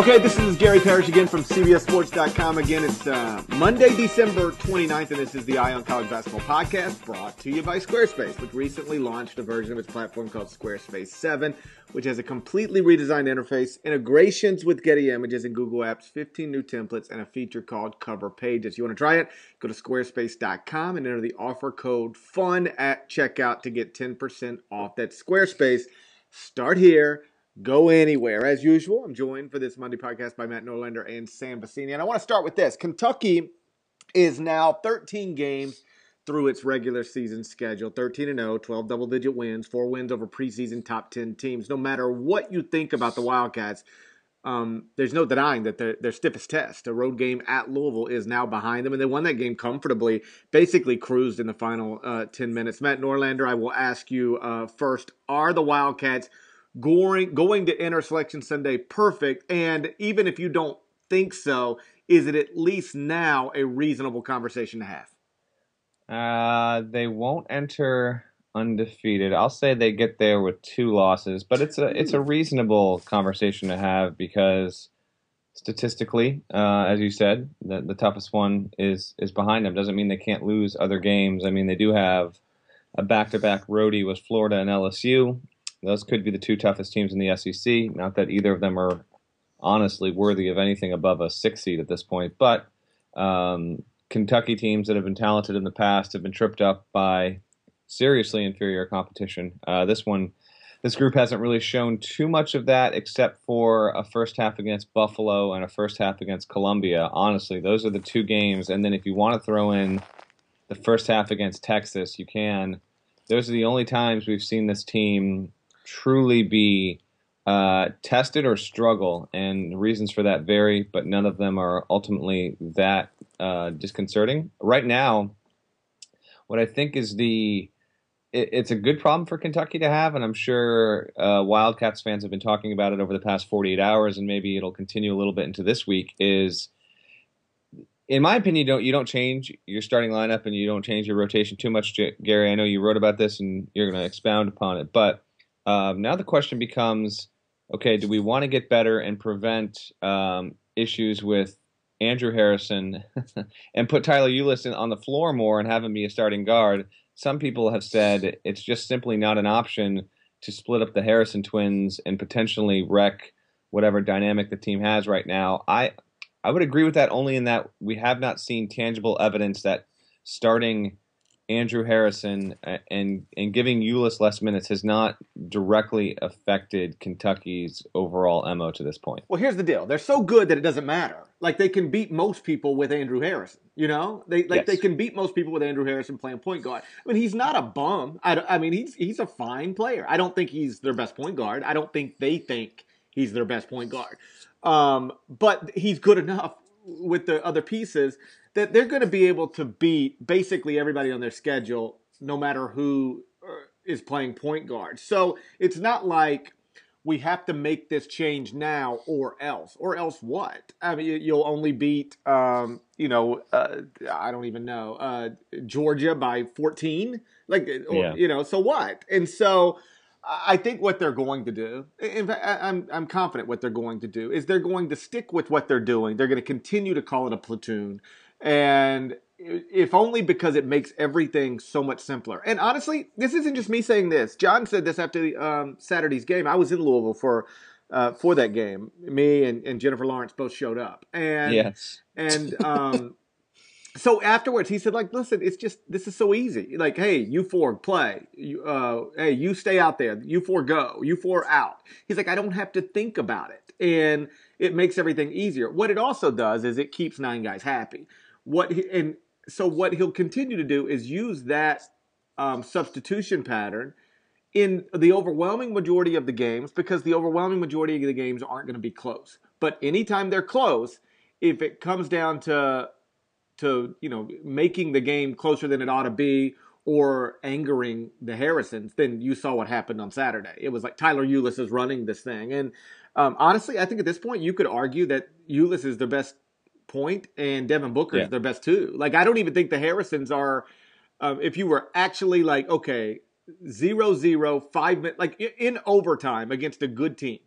Okay, this is Gary Parrish again from CBSSports.com. Again, it's uh, Monday, December 29th, and this is the Eye on College Basketball podcast brought to you by Squarespace, which recently launched a version of its platform called Squarespace 7, which has a completely redesigned interface, integrations with Getty Images and Google Apps, 15 new templates, and a feature called Cover Pages. You want to try it? Go to squarespace.com and enter the offer code FUN at checkout to get 10% off. That's Squarespace. Start here go anywhere. As usual, I'm joined for this Monday podcast by Matt Norlander and Sam Vecenie. And I want to start with this Kentucky is now 13 games through its regular season schedule 13 and 0, 12 double digit wins, four wins over preseason top 10 teams. No matter what you think about the Wildcats, um, there's no denying that their, their stiffest test, a road game at Louisville, is now behind them, and they won that game comfortably. Basically, cruised in the final uh, ten minutes. Matt Norlander, I will ask you uh, first: Are the Wildcats going going to enter selection Sunday perfect? And even if you don't think so, is it at least now a reasonable conversation to have? Uh, they won't enter undefeated. I'll say they get there with two losses, but it's a it's a reasonable conversation to have because statistically, uh, as you said, the, the toughest one is is behind them. Doesn't mean they can't lose other games. I mean, they do have a back to back roadie with Florida and LSU. Those could be the two toughest teams in the SEC. Not that either of them are honestly worthy of anything above a six seed at this point, but um, Kentucky teams that have been talented in the past have been tripped up by seriously inferior competition. Uh, this one, this group hasn't really shown too much of that, except for a first half against Buffalo and a first half against Columbia. Honestly, those are the two games. And then if you want to throw in the first half against Texas, you can. Those are the only times we've seen this team truly be uh, tested or struggle, and reasons for that vary, but none of them are ultimately that uh, disconcerting. Right now, what I think is the it, it's a good problem for Kentucky to have, and I'm sure uh, Wildcats fans have been talking about it over the past 48 hours, and maybe it'll continue a little bit into this week. Is in my opinion, you don't you don't change your starting lineup and you don't change your rotation too much, Gary. I know you wrote about this and you're going to expound upon it, but um, now the question becomes okay, do we want to get better and prevent um, issues with Andrew Harrison and put Tyler Ulis on the floor more and have him be a starting guard? Some people have said it's just simply not an option to split up the Harrison twins and potentially wreck whatever dynamic the team has right now. I I would agree with that only in that we have not seen tangible evidence that starting Andrew Harrison and and giving Ulis less minutes has not directly affected Kentucky's overall mo to this point. Well, here's the deal: they're so good that it doesn't matter. Like they can beat most people with Andrew Harrison. You know, they like yes. they can beat most people with Andrew Harrison playing point guard. I mean, he's not a bum. I, I mean, he's he's a fine player. I don't think he's their best point guard. I don't think they think he's their best point guard. Um, but he's good enough with the other pieces that they're going to be able to beat basically everybody on their schedule, no matter who uh, playing point guard. So it's not like we have to make this change now or else or else what i mean you'll only beat um, you know uh, i don't even know uh, georgia by 14 like or, yeah. you know so what and so I think what they're going to do, in fact, I'm I'm confident what they're going to do is they're going to stick with what they're doing. They're going to continue to call it a platoon, and if only because it makes everything so much simpler. And honestly, this isn't just me saying this. John said this after um, Saturday's game. I was in Louisville for uh, for that game. Me and, and Jennifer Lawrence both showed up, and yes, and um, so afterwards he said like listen it's just this is so easy. Like hey you four play. You uh hey you stay out there. You four go. You four out. He's like i don't have to think about it. And it makes everything easier. What it also does is it keeps nine guys happy what he, and so what he'll continue to do is use that um, substitution pattern in the overwhelming majority of the games because the overwhelming majority of the games aren't going to be close but anytime they're close if it comes down to to you know making the game closer than it ought to be or angering the Harrisons, then you saw what happened on Saturday. It was like Tyler Ulis is running this thing, and um, honestly, I think at this point you could argue that Ulis is the best point and Devin Booker yeah. is their best too. Like I don't even think the Harrisons are. Um, if you were actually like okay, zero zero five minutes like in overtime against a good team,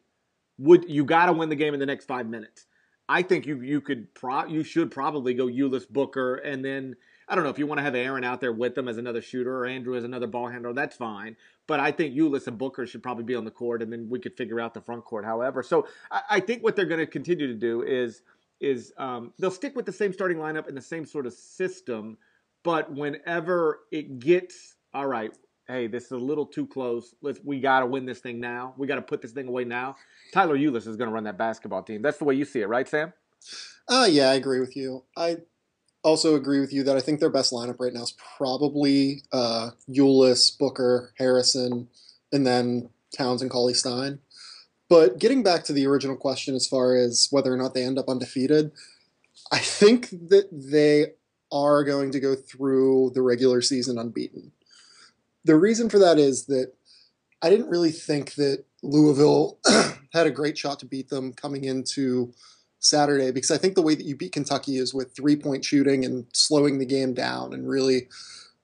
would you got to win the game in the next five minutes. I think you you could pro you should probably go Ulis Booker and then I don't know if you want to have Aaron out there with them as another shooter or Andrew as another ball handler. That's fine, but I think Ulis and Booker should probably be on the court, and then we could figure out the front court. However, so I, I think what they're going to continue to do is is um, they'll stick with the same starting lineup and the same sort of system, but whenever it gets all right, hey, this is a little too close. Let's we got to win this thing now. We got to put this thing away now. Tyler Ulis is going to run that basketball team. That's the way you see it, right, Sam? Uh, yeah, I agree with you. I also agree with you that I think their best lineup right now is probably uh, Ulis, Booker, Harrison, and then Towns and Cauley Stein. But getting back to the original question as far as whether or not they end up undefeated, I think that they are going to go through the regular season unbeaten. The reason for that is that I didn't really think that Louisville had a great shot to beat them coming into Saturday because I think the way that you beat Kentucky is with three point shooting and slowing the game down and really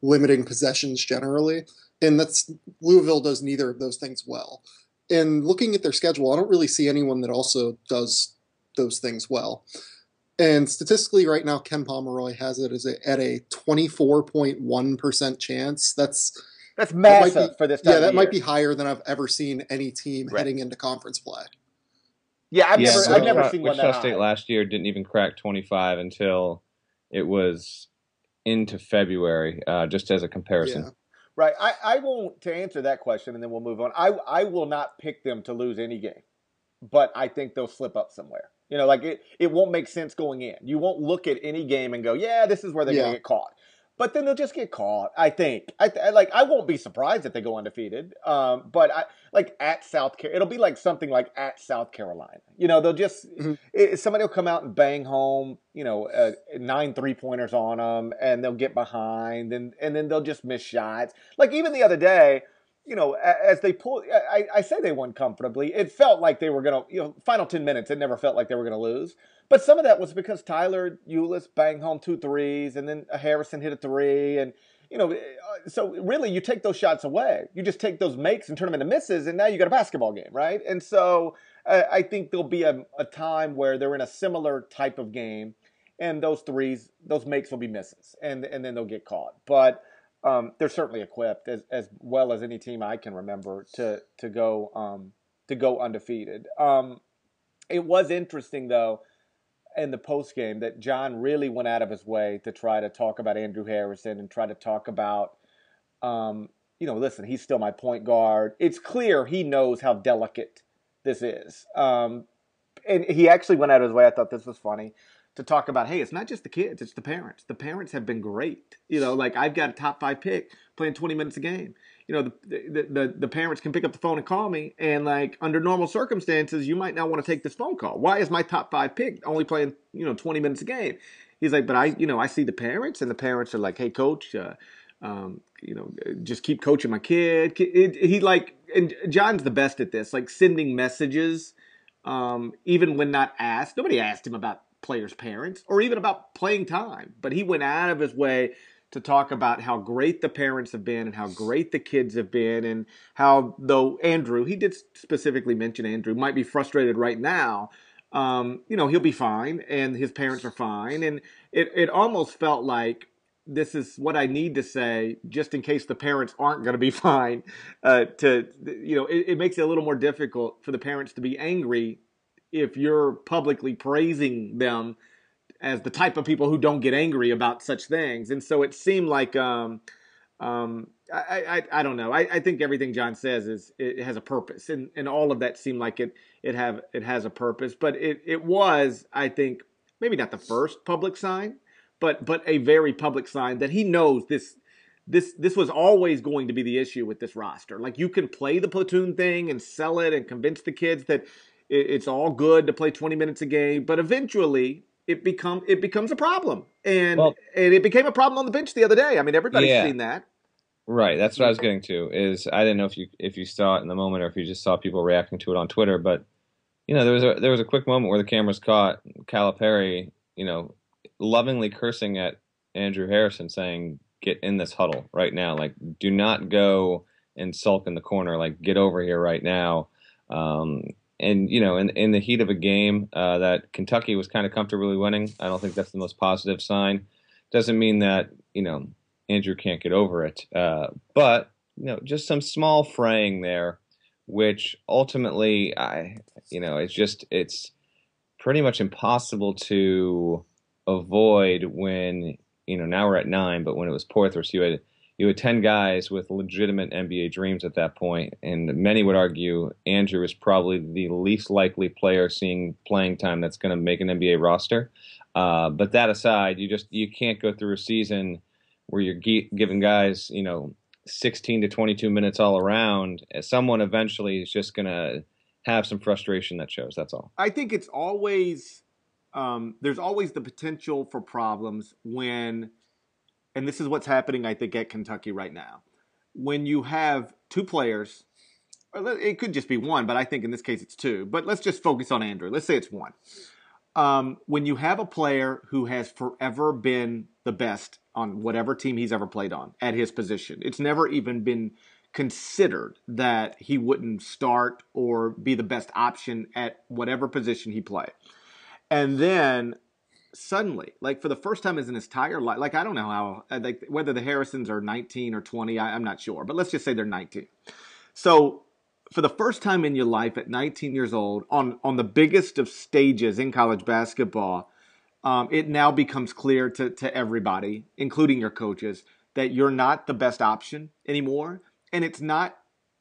limiting possessions generally. And that's Louisville does neither of those things well. And looking at their schedule, I don't really see anyone that also does those things well. And statistically, right now, Ken Pomeroy has it as a, at a 24.1% chance. That's that's massive that be, for this. yeah, that year. might be higher than I've ever seen any team right. heading into conference play. Yeah, I've yeah, never, so I've never seen Wichita one that State high. last year didn't even crack 25 until it was into February, uh, just as a comparison. Yeah. Right. I, I won't to answer that question, and then we'll move on. I I will not pick them to lose any game, but I think they'll slip up somewhere. You know, like it, it won't make sense going in. You won't look at any game and go, yeah, this is where they're yeah. going to get caught but then they'll just get caught. I think. I, I, like. I won't be surprised if they go undefeated. Um, but I like at South Carolina. It'll be like something like at South Carolina. You know, they'll just mm-hmm. it, somebody will come out and bang home. You know, uh, nine three pointers on them, and they'll get behind, and and then they'll just miss shots. Like even the other day. You know, as they pull, I, I say they won comfortably. It felt like they were gonna, you know, final ten minutes. It never felt like they were gonna lose. But some of that was because Tyler Ulis banged home two threes, and then Harrison hit a three, and you know, uh, so really you take those shots away. You just take those makes and turn them into misses, and now you got a basketball game, right? And so I think there'll be a, a time where they're in a similar type of game, and those threes, those makes will be misses, and and then they'll get caught. But um, they're certainly equipped as as well as any team I can remember to to go um, to go undefeated. Um, it was interesting though in the post game that John really went out of his way to try to talk about Andrew Harrison and try to talk about, um, you know, listen, he's still my point guard. It's clear he knows how delicate this is. Um, and he actually went out of his way. I thought this was funny to talk about, hey, it's not just the kids, it's the parents. The parents have been great. You know, like I've got a top five pick playing 20 minutes a game you know, the, the, the, the, parents can pick up the phone and call me. And like under normal circumstances, you might not want to take this phone call. Why is my top five pick only playing, you know, 20 minutes a game? He's like, but I, you know, I see the parents and the parents are like, Hey coach, uh, um, you know, just keep coaching my kid. He like, and John's the best at this, like sending messages, um, even when not asked. Nobody asked him about players' parents or even about playing time, but he went out of his way to talk about how great the parents have been and how great the kids have been and how though Andrew he did specifically mention Andrew might be frustrated right now um, you know he'll be fine and his parents are fine. And it, it almost felt like this is what I need to say just in case the parents aren't going to be fine uh, to you know it, it makes it a little more difficult for the parents to be angry if you're publicly praising them as the type of people who don't get angry about such things. And so it seemed like um, um, I, I, I don't know. I, I think everything John says is it has a purpose, and, and all of that seemed like it it have it has a purpose. But it it was I think maybe not the first public sign, but but a very public sign that he knows this this this was always going to be the issue with this roster. Like you can play the platoon thing and sell it and convince the kids that it's all good to play 20 minutes a game, but eventually it become it becomes a problem, and well, and it became a problem on the bench the other day. I mean, everybody's yeah. seen that. Right, that's what I was getting to. Is I didn't know if you if you saw it in the moment or if you just saw people reacting to it on Twitter, but you know there was a there was a quick moment where the cameras caught Calipari, you know, lovingly cursing at Andrew Harrison, saying, "Get in this huddle right now! Like, do not go and sulk in the corner. Like, get over here right now." Um, and you know, in in the heat of a game uh, that Kentucky was kind of comfortably winning, I don't think that's the most positive sign. Doesn't mean that you know Andrew can't get over it, uh, but you know, just some small fraying there, which ultimately, I you know, it's just it's pretty much impossible to avoid when you know now we're at nine, but when it was Poythress, you had you had 10 guys with legitimate NBA dreams at that point, and many would argue Andrew is probably the least likely player seeing playing time that's going to make an NBA roster. Uh, but that aside, you just you can't go through a season where you're ge- giving guys, you know, 16 to 22 minutes all around. Someone eventually is just going to have some frustration that shows. That's all. I think it's always um, there's always the potential for problems when and this is what's happening, I think, at Kentucky right now. When you have two players, it could just be one, but I think in this case it's two. But let's just focus on Andrew. Let's say it's one. Um, when you have a player who has forever been the best on whatever team he's ever played on at his position, it's never even been considered that he wouldn't start or be the best option at whatever position he played. And then suddenly, like for the first time in his entire life, like I don't know how, uh, like whether the Harrisons are 19 or 20, I, I'm not sure, but let's just say they're 19. So for the first time in your life at 19 years old, on on the biggest of stages in college basketball, um, it now becomes clear to to everybody, including your coaches, that you're not the best option anymore, and it's not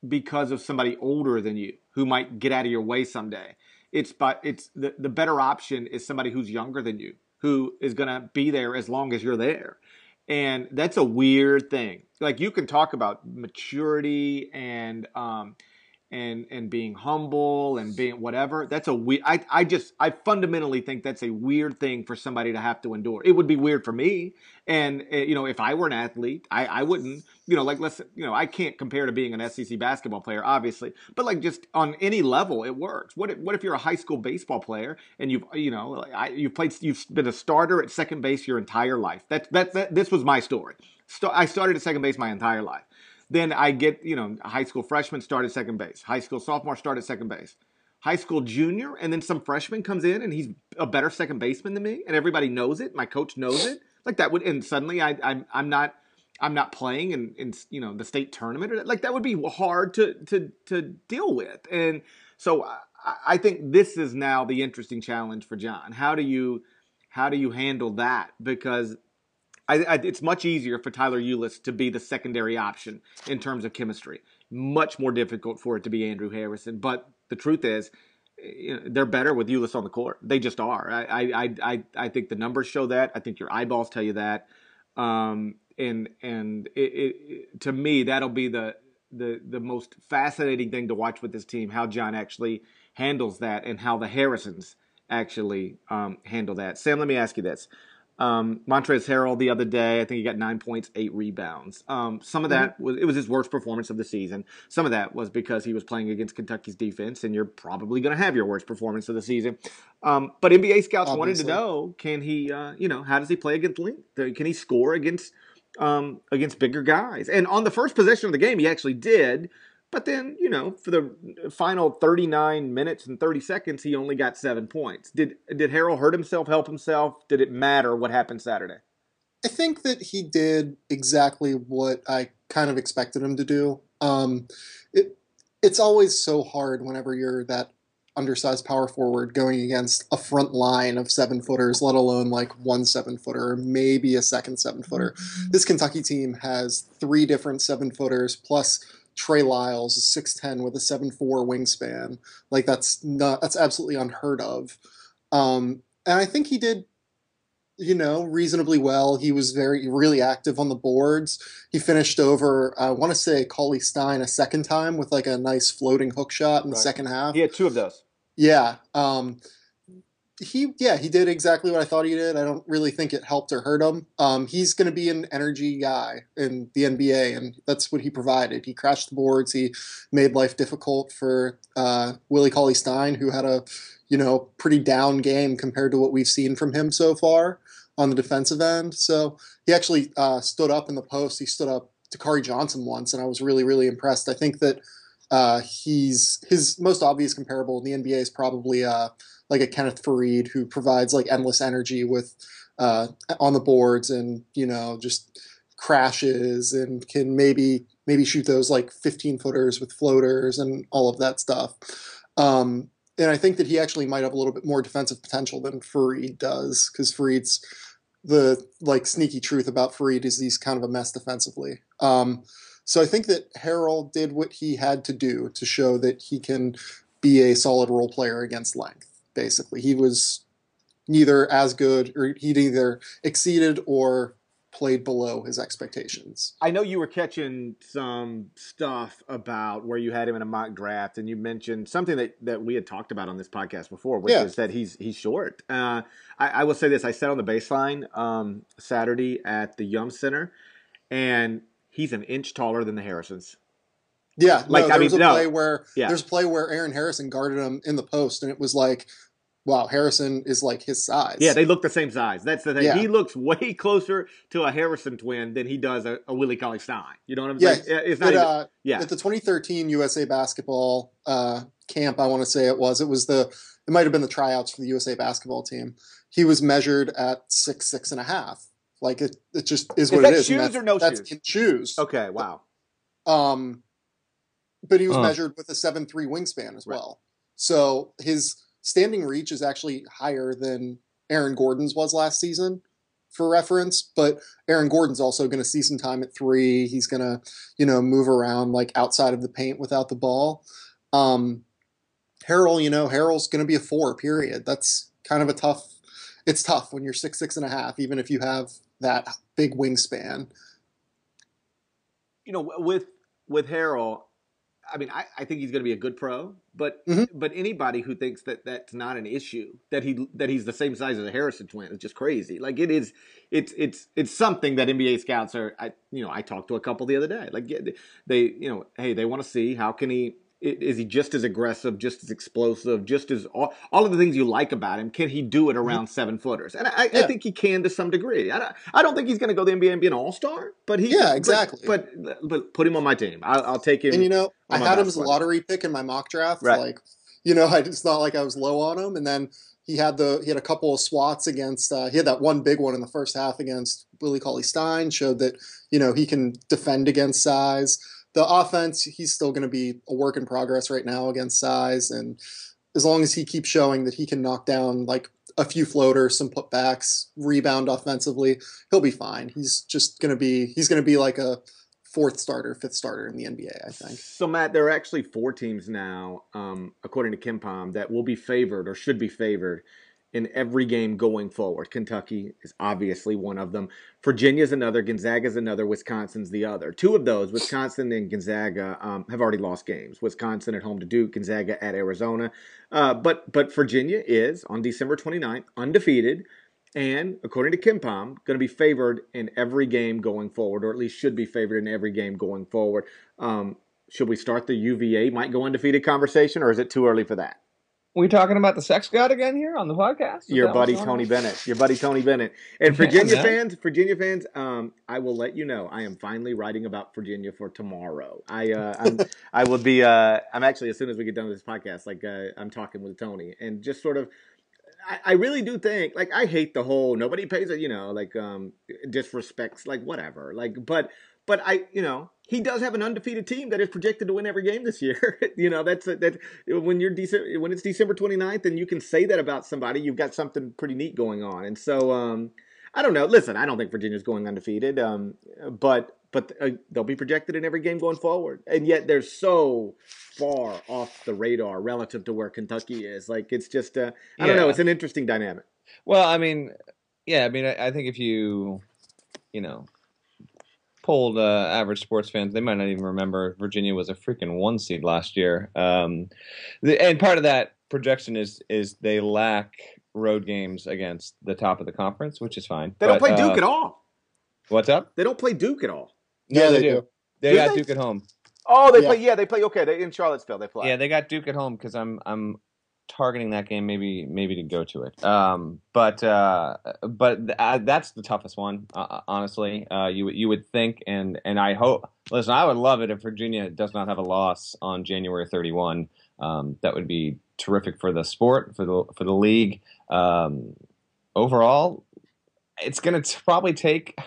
because of somebody older than you who might get out of your way someday. It's but it's the, the better option is somebody who's younger than you, who is gonna be there as long as you're there. And that's a weird thing. Like you can talk about maturity and um, and and being humble and being whatever that's a weird I, I just i fundamentally think that's a weird thing for somebody to have to endure it would be weird for me and uh, you know if i were an athlete i i wouldn't you know like let's you know i can't compare to being an sec basketball player obviously but like just on any level it works what if, what if you're a high school baseball player and you've you know I, you've played you've been a starter at second base your entire life that that, that this was my story I started at second base my entire life then I get, you know, high school freshman started second base, high school sophomore started second base, high school junior, and then some freshman comes in and he's a better second baseman than me, and everybody knows it. My coach knows it. Like that would, and suddenly I, I'm, I'm not. I'm not playing in, in you know the state tournament or like that would be hard to to to deal with and so I, I think this is now the interesting challenge for John. How do you how do you handle that? Because I, I, it's much easier for Tyler Ulis to be the secondary option in terms of chemistry. Much more difficult for it to be Andrew Harrison. But the truth is, you know, they're better with Ulis on the court. They just are. I, I, I, I think the numbers show that. I think your eyeballs tell you that. Um, and and it, it, to me, that'll be the the the most fascinating thing to watch with this team. How John actually handles that, and how the Harrisons actually um, handle that. Sam, let me ask you this: um, Montrezl Harrell the other day, I think he got nine points, eight rebounds. Um, some of that mm-hmm. was it was his worst performance of the season. Some of that was because he was playing against Kentucky's defense, and you're probably going to have your worst performance of the season. Um, but NBA scouts Obviously. wanted to know: Can he, uh, you know, how does he play against length? Can he score against um, against bigger guys? And on the first possession of the game, he actually did. But then, you know, for the final 39 minutes and 30 seconds, he only got seven points. Did did Harrell hurt himself, help himself? Did it matter what happened Saturday? I think that he did exactly what I kind of expected him to do. Um, it it's always so hard whenever you're that undersized power forward going against a front line of seven footers, let alone like one seven footer, maybe a second seven footer. Mm-hmm. This Kentucky team has three different seven footers plus Trey Lyles is six ten with a seven four wingspan. Like that's not that's absolutely unheard of. Um, and I think he did, you know, reasonably well. He was very really active on the boards. He finished over I want to say Cauley Stein a second time with like a nice floating hook shot in right. the second half. He had two of those. Yeah. Um, he yeah he did exactly what I thought he did. I don't really think it helped or hurt him. Um, he's going to be an energy guy in the NBA, and that's what he provided. He crashed the boards. He made life difficult for uh, Willie Cauley Stein, who had a you know pretty down game compared to what we've seen from him so far on the defensive end. So he actually uh, stood up in the post. He stood up to Dakari Johnson once, and I was really really impressed. I think that Uh, he's his most obvious comparable in the NBA is probably uh, like a Kenneth Faried who provides like endless energy with uh, on the boards and you know just crashes and can maybe maybe shoot those like 15 footers with floaters and all of that stuff. Um, and I think that he actually might have a little bit more defensive potential than Faried does because Faried's the like sneaky truth about Faried is he's kind of a mess defensively. Um, so I think that Harrell did what he had to do to show that he can be a solid role player against length. Basically, he was neither as good or he either exceeded or played below his expectations. I know you were catching some stuff about where you had him in a mock draft, and you mentioned something that, that we had talked about on this podcast before, which Yeah. is that he's he's short. Uh, I, I will say this: I sat on the baseline um, Saturday at the Yum Center, and he's an inch taller than the Harrisons. Yeah, Like, no, I mean, a no. play where Yeah. there's a play where Aaron Harrison guarded him in the post, and it was like, wow, Harrison is like his size. Yeah, they look the same size. That's the thing. Yeah. He looks way closer to a Harrison twin than he does a, a Willie Cauley Stein. You know what I'm Yeah, saying? It's not But, even. uh, yeah, at the 2013 USA basketball uh, camp, I want to say it was. It was the. It might have been the tryouts for the USA basketball team. He was measured at six, six and a half. Like it, it just is Is what that it is. and shoes that's- or no that's shoes? in shoes. okay. Wow. Um, but he was Huh. measured with a seven three wingspan as Right. well. So his standing reach is actually higher than Aaron Gordon's was last season, for reference. But Aaron Gordon's also going to see some time at three. He's going to, you know, move around like outside of the paint without the ball. Um, Harrell, you know, Harrell's going to be a four. Period. That's kind of a tough. It's tough when you're six six and a half, even if you have that big wingspan. you know, with with Harrell, I mean, I, I think he's going to be a good pro, but Mhm. but anybody who thinks that that's not an issue that he that he's the same size as a Harrison twin is just crazy. Like it is, it's it's it's something that NBA scouts are. I you know I talked to a couple the other day. Like they you know hey they want to see how can he. Is he just as aggressive, just as explosive, just as all, all of the things you like about him? Can he do it around seven footers? And I, I think he can to some degree. I don't, I don't think he's going to go to the NBA and be an all star, but he Yeah, exactly. But, but put him on my team. I'll, I'll take him. And you know, I had him as a lottery pick in my mock draft. Right. Like, you know, I, it's not like I was low on him. And then he had the he had a couple of swats against. Uh, he had that one big one in the first half against Willie Cauley Stein. Showed that you know he can defend against size. The offense, he's still going to be a work in progress right now against size. And as long as he keeps showing that he can knock down like a few floaters, some putbacks, rebound offensively, he'll be fine. He's just going to be he's going to be like a fourth starter, fifth starter in the NBA, I think. So Matt, there are actually four teams now, um, according to KenPom, that will be favored or should be favored in every game going forward. Kentucky is obviously one of them. Virginia's another. Gonzaga's another. Wisconsin's the other. Two of those, Wisconsin and Gonzaga, um, have already lost games. Wisconsin at home to Duke, Gonzaga at Arizona. Uh, but but Virginia is on December 29th undefeated. And according to KenPom, going to be favored in every game going forward, or at least should be favored in every game going forward. Um, should we start the UVA might go undefeated conversation, or is it too early for that? We talking about the sex god again here on the podcast? Is Your buddy Tony on? Bennett. Your buddy Tony Bennett. And Virginia man. fans, Virginia fans, um, I will let you know. I am finally writing about Virginia for tomorrow. I uh, I'm, I will be. Uh, I'm actually as soon as we get done with this podcast, like uh, I'm talking with Tony, and just sort of. I, I really do think, like, I hate the whole nobody pays it, you know, like, um, disrespects, like, whatever, like, but, but I, you know, he does have an undefeated team that is projected to win every game this year. you know, that's that when you're December, when it's December 29th and you can say that about somebody, you've got something pretty neat going on. And so, um, I don't know. Listen, I don't think Virginia's going undefeated, um, but but uh, they'll be projected in every game going forward, and yet they're so far off the radar relative to where Kentucky is. Like it's just, uh, I don't know. It's an interesting dynamic. Well, I mean, yeah, I mean, I, I think if you, you know, polled uh, average sports fans, they might not even remember Virginia was a freaking one seed last year. Um, the, and part of that projection is is they lack road games against the top of the conference, which is fine. They don't But, play Duke uh, at all. What's up? They don't play Duke at all. No, Yeah, they, they do. do. They Do got they? Duke at home. Oh, they Yeah. play. Yeah, they play. Okay, they in Charlottesville. They play. Yeah, they got Duke at home because I'm I'm targeting that game, maybe maybe to go to it. Um, but uh, but th- uh, that's the toughest one, uh, uh honestly. Uh, you you would think, and and I hope. Listen, I would love it if Virginia does not have a loss on January 31. Um, that would be terrific for the sport, for the for the league. Um, overall, it's going to probably take.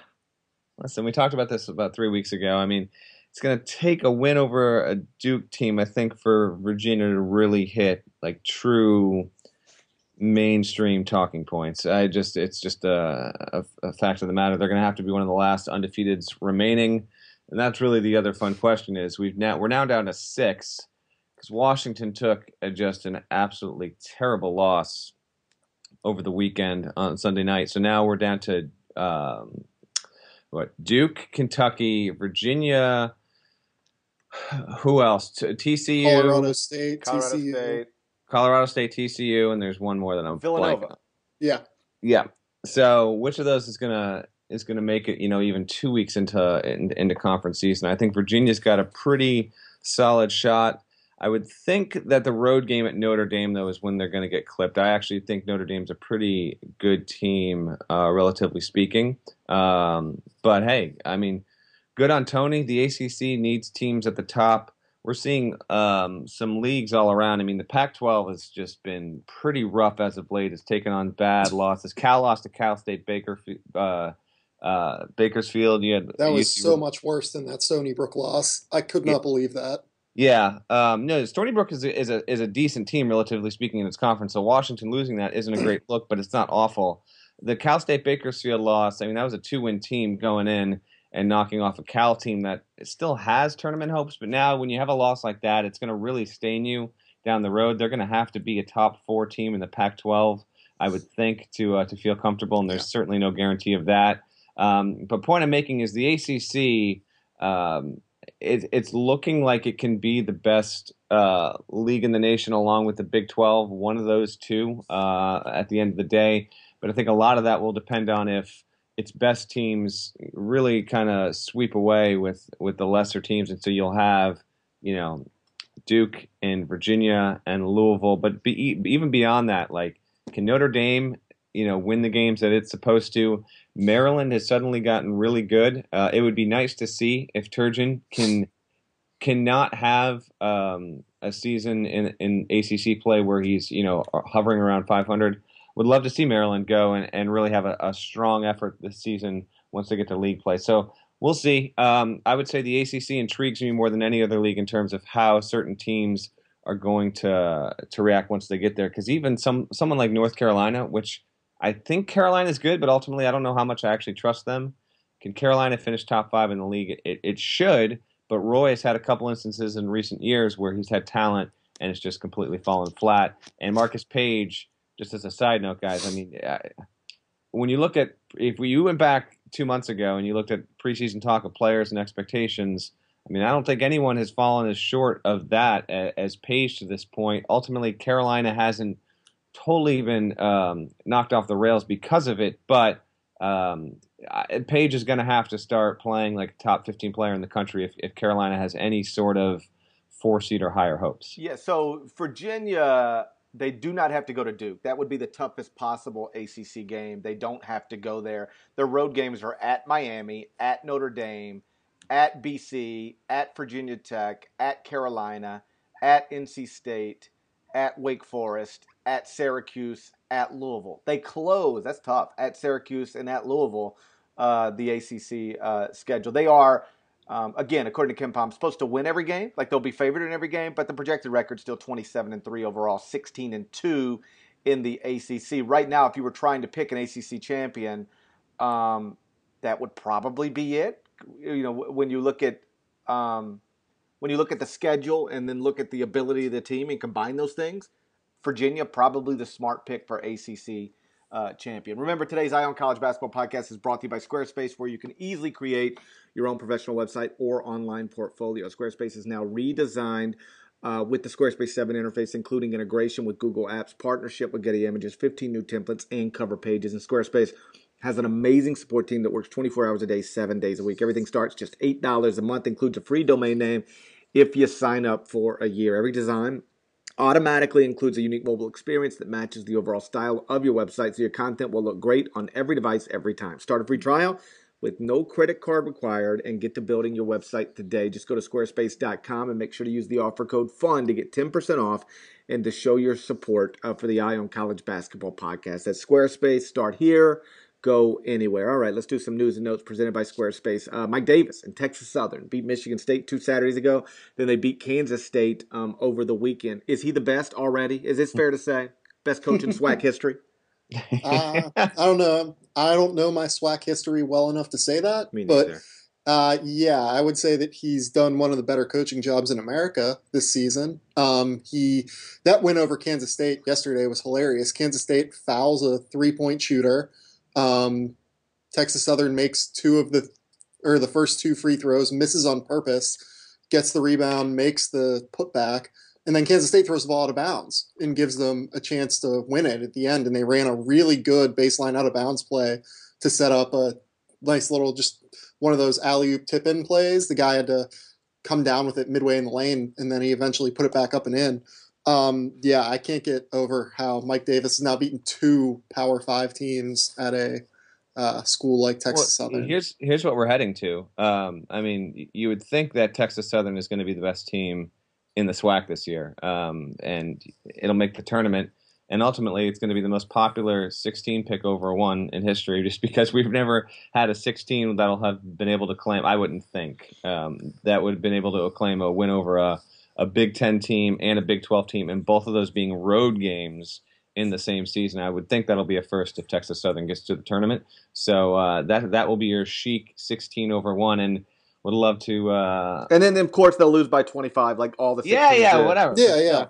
Listen, we talked about this about three weeks ago. I mean, it's going to take a win over a Duke team, I think, for Virginia to really hit like true mainstream talking points. I just, it's just a, a, a fact of the matter. They're going to have to be one of the last undefeateds remaining, and that's really the other fun question. Is we've now we're now down to six because Washington took a, just an absolutely terrible loss over the weekend on Sunday night. So now we're down to um, what Duke, Kentucky, Virginia, who else? TCU, Colorado State, Colorado TCU. State, Colorado State, TCU, and there's one more that I'm Villanova. blanking. Yeah, Yeah. So which of those is gonna is gonna make it? You know, even two weeks into in, into conference season, I think Virginia's got a pretty solid shot. I would think that the road game at Notre Dame, though, is when they're going to get clipped. I actually think Notre Dame's a pretty good team, uh, relatively speaking. Um, but hey, I mean, good on Tony. The ACC needs teams at the top. We're seeing um, some leagues all around. I mean, the Pac-12 has just been pretty rough as of late. It's taken on bad losses. Cal lost to Cal State Baker, uh, uh, Bakersfield. You had that was UC so much worse than that Stony Brook loss. I could not Yeah. believe that. Yeah, um, no, Stony Brook is a, is a is a decent team relatively speaking in its conference. So Washington losing that isn't a great look, but it's not awful. The Cal State Bakersfield loss. I mean, that was a two win team going in and knocking off a Cal team that still has tournament hopes. But now, when you have a loss like that, it's going to really stain you down the road. They're going to have to be a top four team in the Pac-12, I would think, to uh, to feel comfortable. And there's certainly no guarantee of that. Um, but point I'm making is the ACC. Um, it, it's looking like it can be the best uh, league in the nation, along with the Big 12, one of those two uh, at the end of the day. But I think a lot of that will depend on if its best teams really kind of sweep away with, with the lesser teams. And so you'll have, you know, Duke and Virginia and Louisville. But be, even beyond that, like, can Notre Dame, you know, win the games that it's supposed to? Maryland has suddenly gotten really good. Uh, it would be nice to see if Turgeon can cannot have um, a season in, in ACC play where he's you know hovering around 500. Would love to see Maryland go and, and really have a, a strong effort this season once they get to league play. So we'll see. Um, I would say the ACC intrigues me more than any other league in terms of how certain teams are going to to react once they get there. Because even some someone like North Carolina, which I think Carolina is good, but ultimately I don't know how much I actually trust them. Can Carolina finish top five in the league? It, it should, but Roy has had a couple instances in recent years where he's had talent and it's just completely fallen flat. And Marcus Paige, just as a side note, guys, I mean, when you look at if we, you went back two months ago and you looked at preseason talk of players and expectations, I mean, I don't think anyone has fallen as short of that as Paige to this point. Ultimately, Carolina hasn't totally been um, knocked off the rails because of it, but um, Paige is going to have to start playing like a top 15 player in the country if, if Carolina has any sort of four seed or higher hopes. Yeah, so Virginia, they do not have to go to Duke. That would be the toughest possible ACC game. They don't have to go there. Their road games are at Miami, at Notre Dame, at BC, at Virginia Tech, at Carolina, at NC State, at Wake Forest, at Syracuse, at Louisville. They close, that's tough, at Syracuse and at Louisville, uh, the ACC uh, schedule. They are um, again, according to KenPom, supposed to win every game. Like they'll be favored in every game, but the projected record's still 27 and three overall, 16 and two in the ACC. Right now, if you were trying to pick an ACC champion, um, that would probably be it. You know, when you look at um, when you look at the schedule and then look at the ability of the team and combine those things, Virginia probably the smart pick for ACC uh, champion. Remember, today's Eye on College Basketball Podcast is brought to you by Squarespace, where you can easily create your own professional website or online portfolio. Squarespace is now redesigned uh, with the Squarespace 7 interface, including integration with Google Apps, partnership with Getty Images, 15 new templates, and cover pages. And Squarespace has an amazing support team that works 24 hours a day, seven days a week. Everything starts just $8 a month, includes a free domain name if you sign up for a year. Every design automatically includes a unique mobile experience that matches the overall style of your website so your content will look great on every device every time. Start a free trial with no credit card required and get to building your website today. Just go to squarespace.com and make sure to use the offer code FUN to get 10% off and to show your support uh, for the Eye on College Basketball podcast. That's Squarespace. Start here go anywhere. All right, let's do some news and notes presented by Squarespace. Uh, Mike Davis and Texas Southern beat Michigan State two Saturdays ago. Then they beat Kansas State um, over the weekend. Is he the best already? Is this fair to say? Best coach in SWAC history? Uh, I don't know. I don't know my SWAC history well enough to say that. Me but uh, yeah, I would say that he's done one of the better coaching jobs in America this season. Um, he that win over Kansas State yesterday was hilarious. Kansas State fouls a three point shooter. Um, Texas Southern makes two of the or the first two free throws, misses on purpose, gets the rebound, makes the putback, and then Kansas State throws the ball out of bounds and gives them a chance to win it at the end. And they ran a really good baseline out of bounds play to set up a nice little just one of those alley oop tip in plays. The guy had to come down with it midway in the lane, and then he eventually put it back up and in. Um, yeah, I can't get over how Mike Davis has now beaten two Power Five teams at a uh, school like Texas Well, Southern. Here's here's what we're heading to. Um, I mean, you would think that Texas Southern is going to be the best team in the SWAC this year, um, and it'll make the tournament. And ultimately, it's going to be the most popular 16 pick over one in history, just because we've never had a 16 that'll have been able to claim. I wouldn't think um, that would have been able to claim a win over a, a Big Ten team and a Big 12 team, and both of those being road games in the same season. I would think that'll be a first if Texas Southern gets to the tournament. So uh, that that will be your chic 16 over one, and would love to. Uh, And then, of course, they'll lose by 25, like all the yeah, 16s yeah, did. whatever. Yeah, yeah.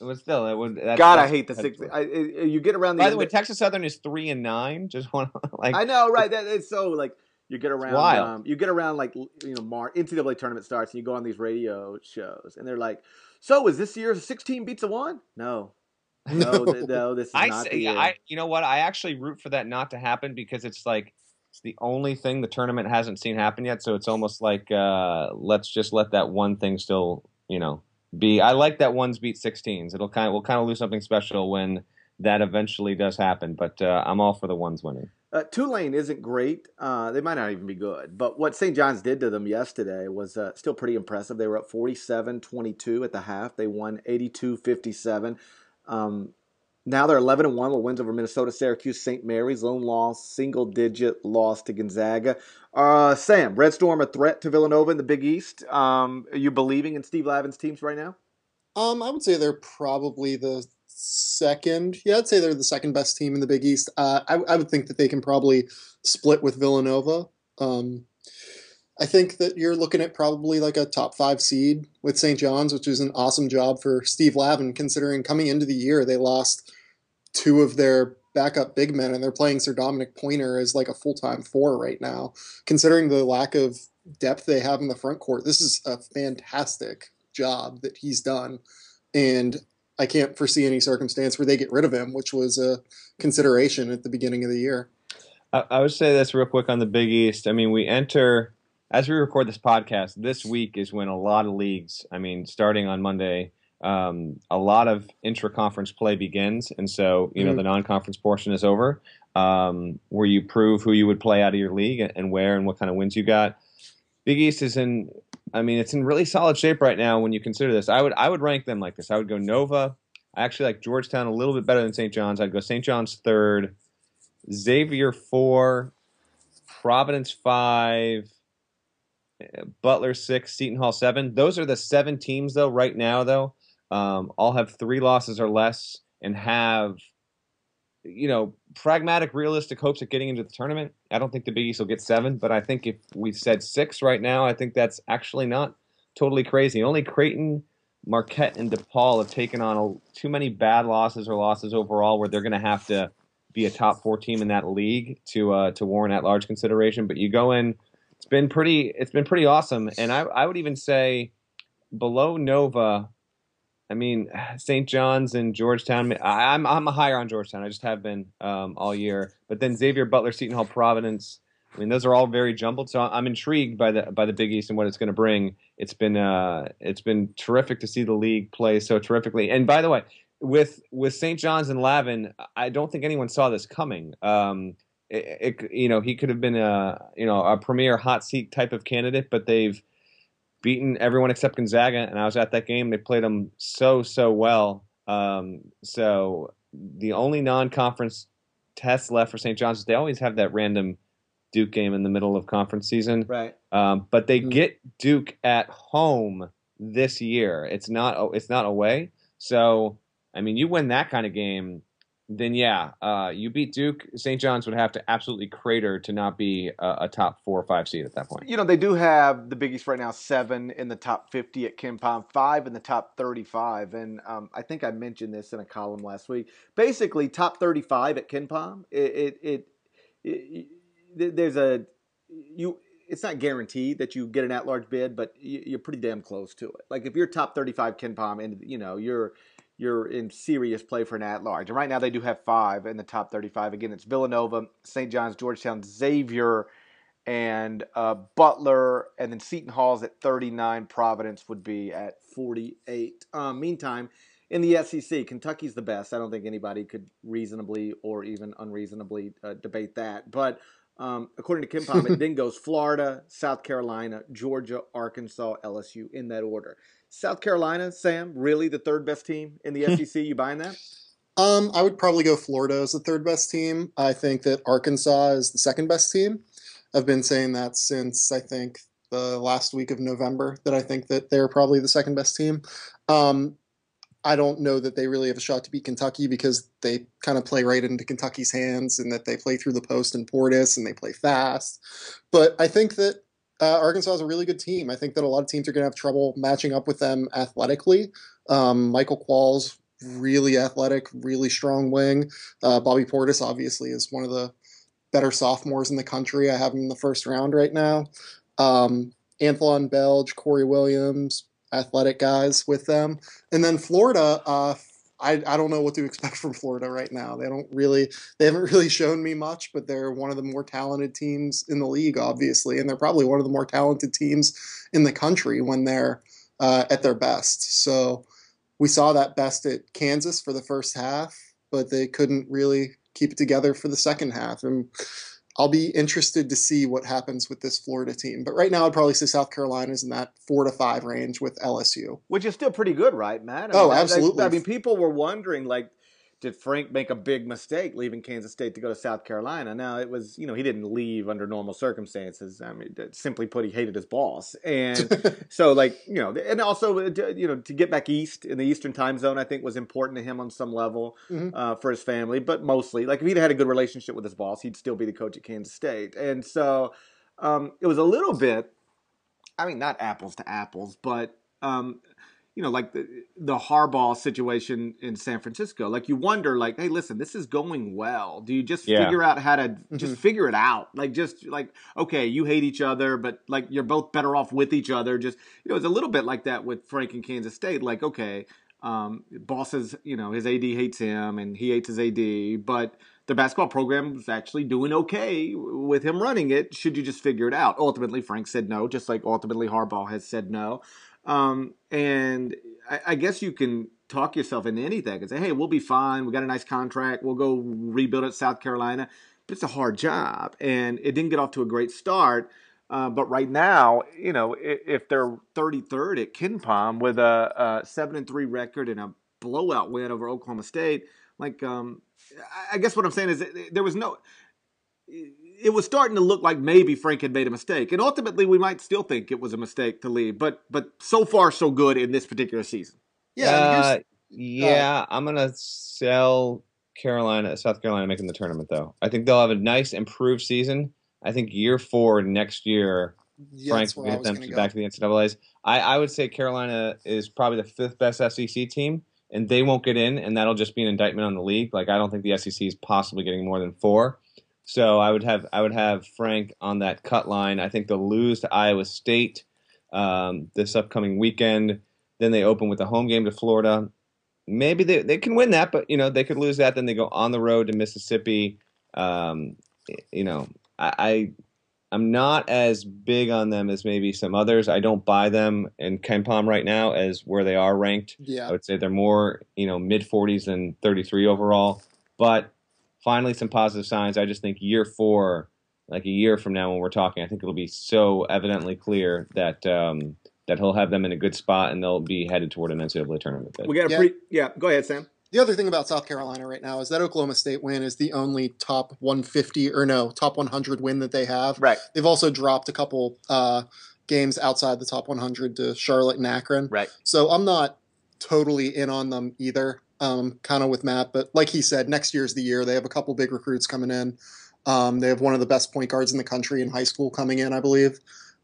It was still it would. That's, God, I hate the six. I, I, you get around the. By the way, of- Texas Southern is three and nine. Just one. like. I know, right? That it's so like you get around. Um, you get around like you know, March NCAA tournament starts, and you go on these radio shows, and they're like, "So is this year's 16 beats a one?" No, no, No. th- no. This is I not the year. I you know what? I actually root for that not to happen because it's like it's the only thing the tournament hasn't seen happen yet. So it's almost like uh, let's just let that one thing still you know be. I like that ones beat 16s. It'll kind of we'll kind of lose something special when that eventually does happen. But uh, I'm all for the ones winning. Uh, Tulane isn't great. Uh, they might not even be good. But what St. John's did to them yesterday was uh, still pretty impressive. They were up 47 22 at the half. They won 82 57. Um, now they're 11 and 1 with wins over Minnesota, Syracuse, St. Mary's, lone loss, single digit loss to Gonzaga. Uh, Sam, Red Storm a threat to Villanova in the Big East. Um, are you believing in Steve Lavin's teams right now? Um, I would say they're probably the second. Yeah, I'd say they're the second best team in the Big East. Uh, I, I would think that they can probably split with Villanova. Um, I think that you're looking at probably like a top five seed with St. John's, which is an awesome job for Steve Lavin, considering coming into the year they lost two of their backup big men, and they're playing Sir'Dominic Pointer as like a full time four right now. Considering the lack of depth they have in the front court, this is a fantastic job that he's done, and I can't foresee any circumstance where they get rid of him, which was a consideration at the beginning of the year. I, I would say this real quick on the Big East. I mean, we enter as we record this podcast. This week is when a lot of leagues. I mean, starting on Monday, um, a lot of intra-conference play begins, and so you know Mhm. the non-conference portion is over, um, where you prove who you would play out of your league and where and what kind of wins you got. Big East is in. I mean, it's in really solid shape right now when you consider this. I would I would rank them like this. I would go Nova. I actually like Georgetown a little bit better than St. John's. I'd go St. John's third. Xavier four, Providence five, Butler six, Seton Hall seven. Those are the seven teams though right now though. Um, all have three losses or less and have you know pragmatic, realistic hopes of getting into the tournament. I don't think the Big East will get seven, but I think if we said six right now, I think that's actually not totally crazy. Only Creighton. Marquette and DePaul have taken on a, too many bad losses or losses overall, where they're going to have to be a top four team in that league to uh, to warrant at large consideration. But you go in, it's been pretty it's been pretty awesome, and I I would even say below Nova. I mean, St. John's and Georgetown. I, I'm I'm a higher on Georgetown. I just have been um, all year. But then Xavier Butler, Seton Hall, Providence. I mean, those are all very jumbled. So I'm intrigued by the by the Big East and what it's going to bring. It's been uh, it's been terrific to see the league play so terrifically. And by the way, with with St. John's and Lavin, I don't think anyone saw this coming. Um, it, it, you know, he could have been a you know a premier hot seat type of candidate, but they've beaten everyone except Gonzaga, and I was at that game. They played them so so well. Um, so the only non-conference test left for St. John's, they always have that random Duke game in the middle of conference season. Right. Um, but they Mhm. get Duke at home this year. It's not it's not away. So I mean, you win that kind of game, then yeah, uh, you beat Duke. St. John's would have to absolutely crater to not be a, a top four or five seed at that point. You know, they do have the Big East right now seven in the top 50 at KenPom, five in the top 35. And um, I think I mentioned this in a column last week. Basically, top 35 at KenPom, it, it, it, it there's a, you, it's not guaranteed that you get an at-large bid, but you- you're pretty damn close to it. Like if you're top 35 KenPom, and you know you're you're in serious play for an at-large. And right now they do have five in the top 35. Again, it's Villanova, St. John's, Georgetown, Xavier, and uh, Butler, and then Seton Hall's at 39. Providence would be at 48. Um, meantime, in the SEC, Kentucky's the best. I don't think anybody could reasonably or even unreasonably uh, debate that. But um, according to KenPom, it then goes Florida, South Carolina, Georgia, Arkansas, LSU in that order. South Carolina, Sam, really the third best team in the SEC? You buying that? Um, I would probably go Florida as the third best team. I think that Arkansas is the second best team. I've been saying that since I think the last week of November that I think that they're probably the second best team. Um, I don't know that they really have a shot to beat Kentucky because they kind of play right into Kentucky's hands and that they play through the post and Portis and they play fast. But I think that uh, Arkansas is a really good team. I think that a lot of teams are going to have trouble matching up with them athletically. Um, Michael Qualls, really athletic, really strong wing. Uh, Bobby Portis, obviously, is one of the better sophomores in the country. I have him in the first round right now. Um, Anthlon Bell, Corey Williams, athletic guys with them. And then Florida, uh, I, I don't know what to expect from Florida right now. They don't really they haven't really shown me much, but they're one of the more talented teams in the league, obviously, and they're probably one of the more talented teams in the country when they're uh, at their best. So we saw that best at Kansas for the first half, but they couldn't really keep it together for the second half. And I'll be interested to see what happens with this Florida team. But right now, I'd probably say South Carolina's in that four to five range with LSU. Which is still pretty good, right, Matt? I Oh, mean, I- I- absolutely. I, mean, people were wondering, like, did Frank make a big mistake leaving Kansas State to go to South Carolina? Now, it was, you know, he didn't leave under normal circumstances. I mean, simply put, he hated his boss. And so, like, you know, and also, uh, you know, to get back east in the Eastern time zone, I think was important to him on some level Mhm. uh, for his family, but mostly, like, if he'd had a good relationship with his boss, he'd still be the coach at Kansas State. And so um, it was a little bit, I mean, not apples to apples, but um, you know, like the the Harbaugh situation in San Francisco. Like you wonder, like, hey, listen, this is going well. Do you just Yeah. figure out how to just Mhm. figure it out? Like, just like, okay, you hate each other, but like you're both better off with each other. Just you know, it's a little bit like that with Frank and Kansas State. Like, okay, um, bosses, you know, his AD hates him and he hates his AD, but the basketball program is actually doing okay with him running it. Should you just figure it out? Ultimately, Frank said no, just like ultimately Harbaugh has said no. Um, and I, I guess you can talk yourself into anything and say, hey, we'll be fine. We got a nice contract. We'll go rebuild at South Carolina. But it's a hard job. And it didn't get off to a great start. Uh, but right now, you know, if, they're 33rd at KenPom with a, a 7 and 3 record and a blowout win over Oklahoma State, like, um, I- guess what I'm saying is there was no. It was starting to look like maybe Frank had made a mistake, and ultimately we might still think it was a mistake to leave. But but so far so good in this particular season. Yeah, Uh, here's- yeah, I'm gonna sell Carolina, South Carolina making the tournament though. I think they'll have a nice improved season. I think year four next year, yeah, Frank will get them gonna back to the NCAA's. I, I would say Carolina is probably the fifth best SEC team, and they won't get in, and that'll just be an indictment on the league. Like I don't think the SEC is possibly getting more than four. So I would have I would have Frank on that cut line. I think they'll lose to Iowa State um, this upcoming weekend. Then they open with a home game to Florida. Maybe they, they can win that, but you know they could lose that. Then they go on the road to Mississippi. Um, you know, I, I I'm not as big on them as maybe some others. I don't buy them in KenPom right now as where they are ranked. Yeah. I would say they're more, you know, mid 40s than 33 overall. But finally, some positive signs. I just think year four, like a year from now when we're talking, I think it'll be so evidently clear that um, that he'll have them in a good spot and they'll be headed toward an NCAA tournament bid. We got a Yeah. pre. Yeah, go ahead, Sam. The other thing about South Carolina right now is that Oklahoma State win is the only top 150 or no top 100 win that they have. Right. They've also dropped a couple uh, games outside the top 100 to Charlotte and Akron. Right. So I'm not totally in on them either. Um, kind of with Matt, but like he said, next year's the year. They have a couple big recruits coming in. Um, they have one of the best point guards in the country in high school coming in, I believe.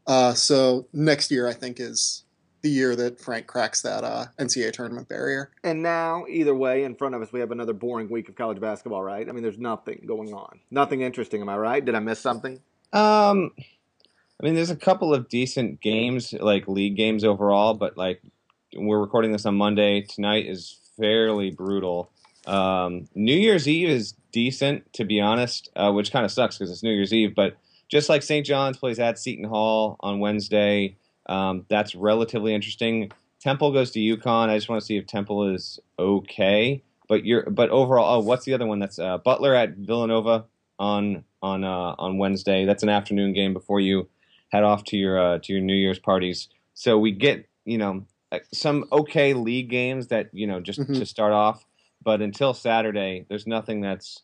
Uh, so next year, I think, is the year that Frank cracks that uh, NCAA tournament barrier. And now, either way, in front of us, we have another boring week of college basketball, right? I mean, there's nothing going on, nothing interesting. Am I right? Did I miss something? Um, I mean, there's a couple of decent games, like league games overall, but like we're recording this on Monday. Tonight is fairly brutal. Um, New Year's Eve is decent, to be honest, uh, which kind of sucks because it's New Year's Eve. But just like St. John's plays at Seton Hall on Wednesday, um, that's relatively interesting. Temple goes to UConn. I just want to see if Temple is okay. But you're, but overall, oh, what's the other one? That's uh, Butler at Villanova on on uh, on Wednesday. That's an afternoon game before you head off to your uh, to your New Year's parties. So we get you know some okay league games that you know just Mhm. to start off. But until Saturday, there's nothing that's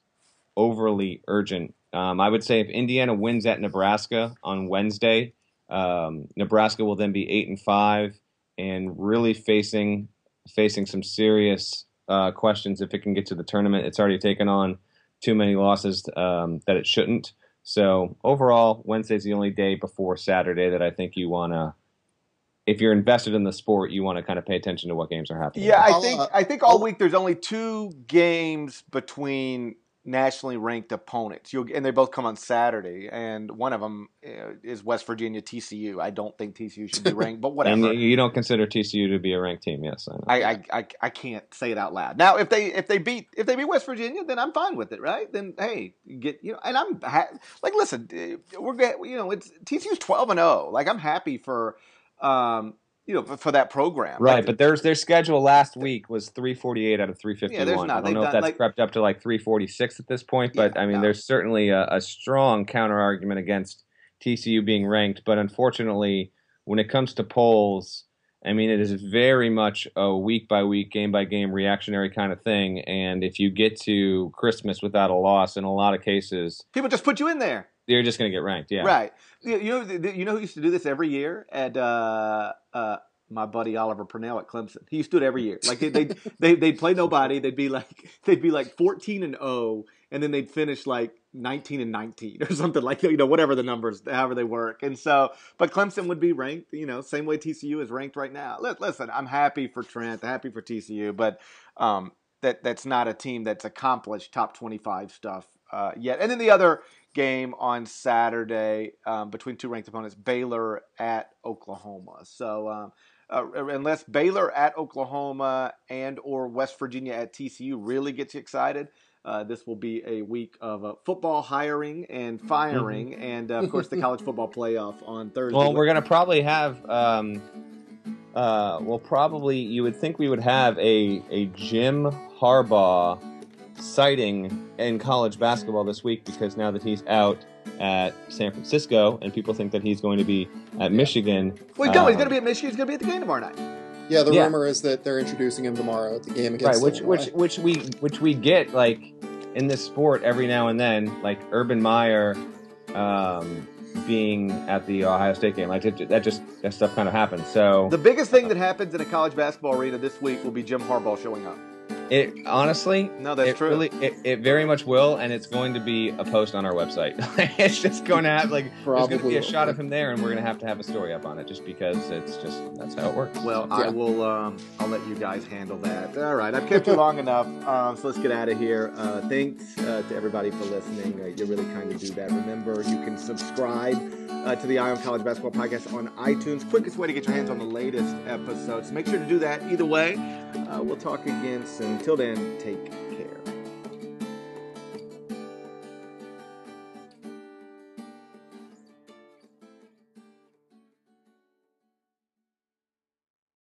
overly urgent. Um, I would say if Indiana wins at Nebraska on Wednesday, um, Nebraska will then be eight and five and really facing facing some serious uh, questions if it can get to the tournament. It's already taken on too many losses um, that it shouldn't. So overall, Wednesday's the only day before Saturday that I think you want to. If you're invested in the sport, you want to kind of pay attention to what games are happening. Yeah, I think uh, I think all week there's only two games between nationally ranked opponents. You'll, and they both come on Saturday, and one of them uh, is West Virginia TCU. I don't think TCU should be ranked, but and whatever. you don't consider TCU to be a ranked team, yes, I know. I, I, I, I can't say it out loud. Now, if they if they beat if they beat West Virginia, then I'm fine with it, right? Then hey, get you know, and I'm ha- like, listen, uh, we're get you know, it's TCU's 12 and 0. Like I'm happy for, um, you know, for, for that program, Right, Like, but their their schedule last week was 348 out of 351. Yeah, there's not- I don't know done, if that's like- crept up to like 346 at this point, but Yeah, I mean, no. there's certainly a, a strong counter argument against TCU being ranked. But unfortunately, when it comes to polls, I mean, it is very much a week by week, game by game reactionary kind of thing. And if you get to Christmas without a loss, in a lot of cases, people just put you in there. You're just going to get ranked. Yeah. Right. You know, you know who used to do this every year at uh, uh, my buddy Oliver Purnell at Clemson. He used to do it every year. Like they they they they'd play nobody. They'd be like they'd be like fourteen and zero, and then they'd finish like nineteen and nineteen or something like that. You know, whatever the numbers, however they work. And so, but Clemson would be ranked. You know, same way TCU is ranked right now. Listen, I'm happy for Trent, happy for TCU, but um, that that's not a team that's accomplished top twenty five stuff uh, yet. And then the other game on Saturday um, between two ranked opponents, Baylor at Oklahoma. So um, uh, unless Baylor at Oklahoma and or West Virginia at TCU really gets you excited. Uh, this will be a week of uh, football hiring and firing, and uh, of course the college football playoff on Thursday. Well, we're going to probably have. Um, uh, well, probably you would think we would have a a Jim Harbaugh sighting in college basketball this week because now that he's out at San Francisco and people think that he's going to be at Michigan. well, no, he's um, going to be at Michigan. He's going to be at the game tomorrow night. Yeah, the Yeah. rumor is that they're introducing him tomorrow at the game against. right, which Illinois. which which we which we get like in this sport every now and then, like Urban Meyer um, being at the Ohio State game. Like it, that just that stuff kind of happens. So The biggest thing that happens in a college basketball arena this week will be Jim Harbaugh showing up. It honestly No, that's it true. Really, it, it very much will, and it's going to be a post on our website. it's just going to have like there's going to be a shot of him there, and we're going to have to have a story up on it, just because it's just that's how it works. Well, I will. Um, I'll let you guys handle that. All right, I've kept you long enough, um, so let's get out of here. Uh, thanks uh, to everybody for listening. Uh, you really kind of do that. Remember, you can subscribe uh, to the Eye on College Basketball Podcast on iTunes. Quickest way to get your hands on the latest episodes. Make sure to do that. Either way, uh, we'll talk again soon. Till then, take.